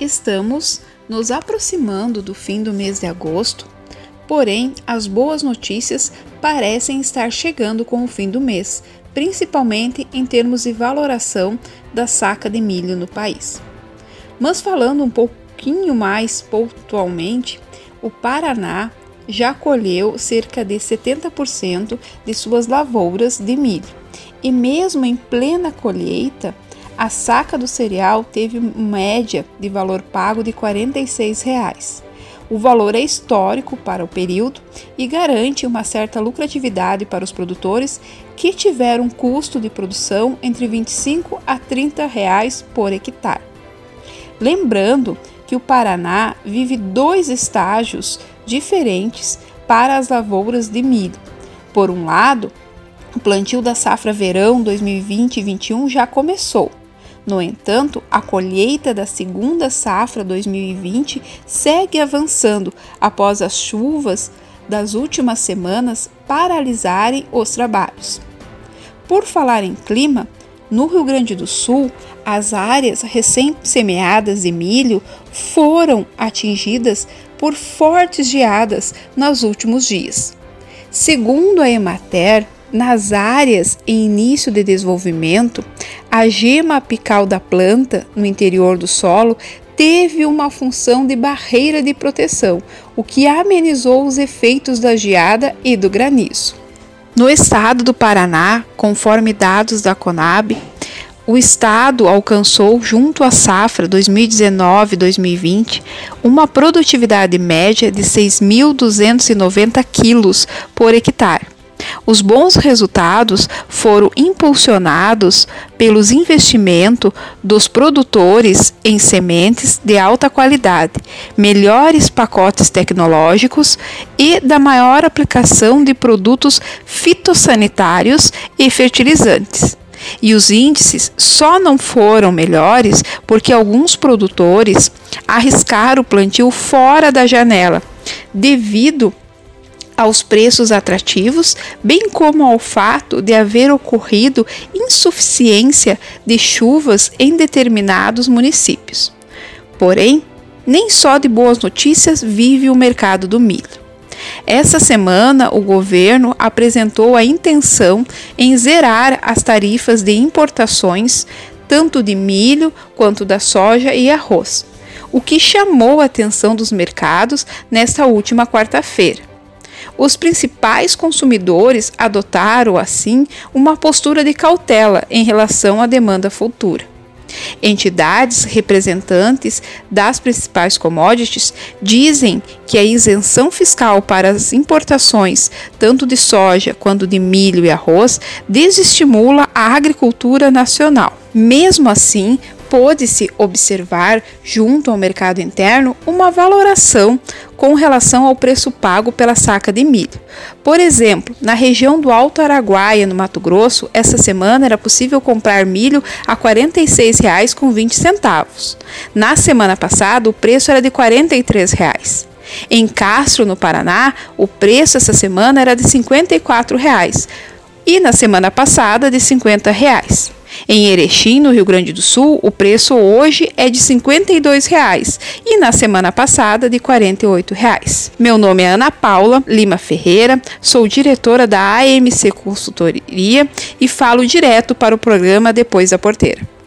Estamos nos aproximando do fim do mês de agosto, porém as boas notícias parecem estar chegando com o fim do mês, principalmente em termos de valoração da saca de milho no país. Mas falando um pouquinho mais pontualmente, o Paraná já colheu cerca de 70% de suas lavouras de milho. E mesmo em plena colheita, a saca do cereal teve média de valor pago de 46 reais. O valor é histórico para o período e garante uma certa lucratividade para os produtores que tiveram um custo de produção entre 25 a 30 reais por hectare. Lembrando que o Paraná vive dois estágios diferentes para as lavouras de milho. Por um lado, o plantio da safra verão 2020 e 2021 já começou no entanto, a colheita da segunda safra 2020 segue avançando após as chuvas das últimas semanas paralisarem os trabalhos. Por falar em clima, no Rio Grande do Sul, as áreas recém-semeadas de milho foram atingidas por fortes geadas nos últimos dias. Segundo a Emater, nas áreas em início de desenvolvimento, a gema apical da planta no interior do solo teve uma função de barreira de proteção, o que amenizou os efeitos da geada e do granizo. No estado do Paraná, conforme dados da Conab, o estado alcançou, junto à safra 2019-2020, uma produtividade média de 6.290 quilos por hectare os bons resultados foram impulsionados pelos investimentos dos produtores em sementes de alta qualidade, melhores pacotes tecnológicos e da maior aplicação de produtos fitossanitários e fertilizantes. E os índices só não foram melhores porque alguns produtores arriscaram o plantio fora da janela, devido aos preços atrativos, bem como ao fato de haver ocorrido insuficiência de chuvas em determinados municípios. Porém, nem só de boas notícias vive o mercado do milho. Essa semana, o governo apresentou a intenção em zerar as tarifas de importações, tanto de milho quanto da soja e arroz, o que chamou a atenção dos mercados nesta última quarta-feira. Os principais consumidores adotaram, assim, uma postura de cautela em relação à demanda futura. Entidades representantes das principais commodities dizem que a isenção fiscal para as importações, tanto de soja quanto de milho e arroz, desestimula a agricultura nacional. Mesmo assim, pôde-se observar, junto ao mercado interno, uma valoração com relação ao preço pago pela saca de milho. Por exemplo, na região do Alto Araguaia, no Mato Grosso, essa semana era possível comprar milho a R$ 46,20. Na semana passada, o preço era de 43 reais. Em Castro, no Paraná, o preço essa semana era de 54 reais, e na semana passada de 50 reais. Em Erechim, no Rio Grande do Sul, o preço hoje é de 52 reais, e na semana passada de 48 reais. Meu nome é Ana Paula Lima Ferreira, sou diretora da AMC Consultoria e falo direto para o programa Depois da Porteira.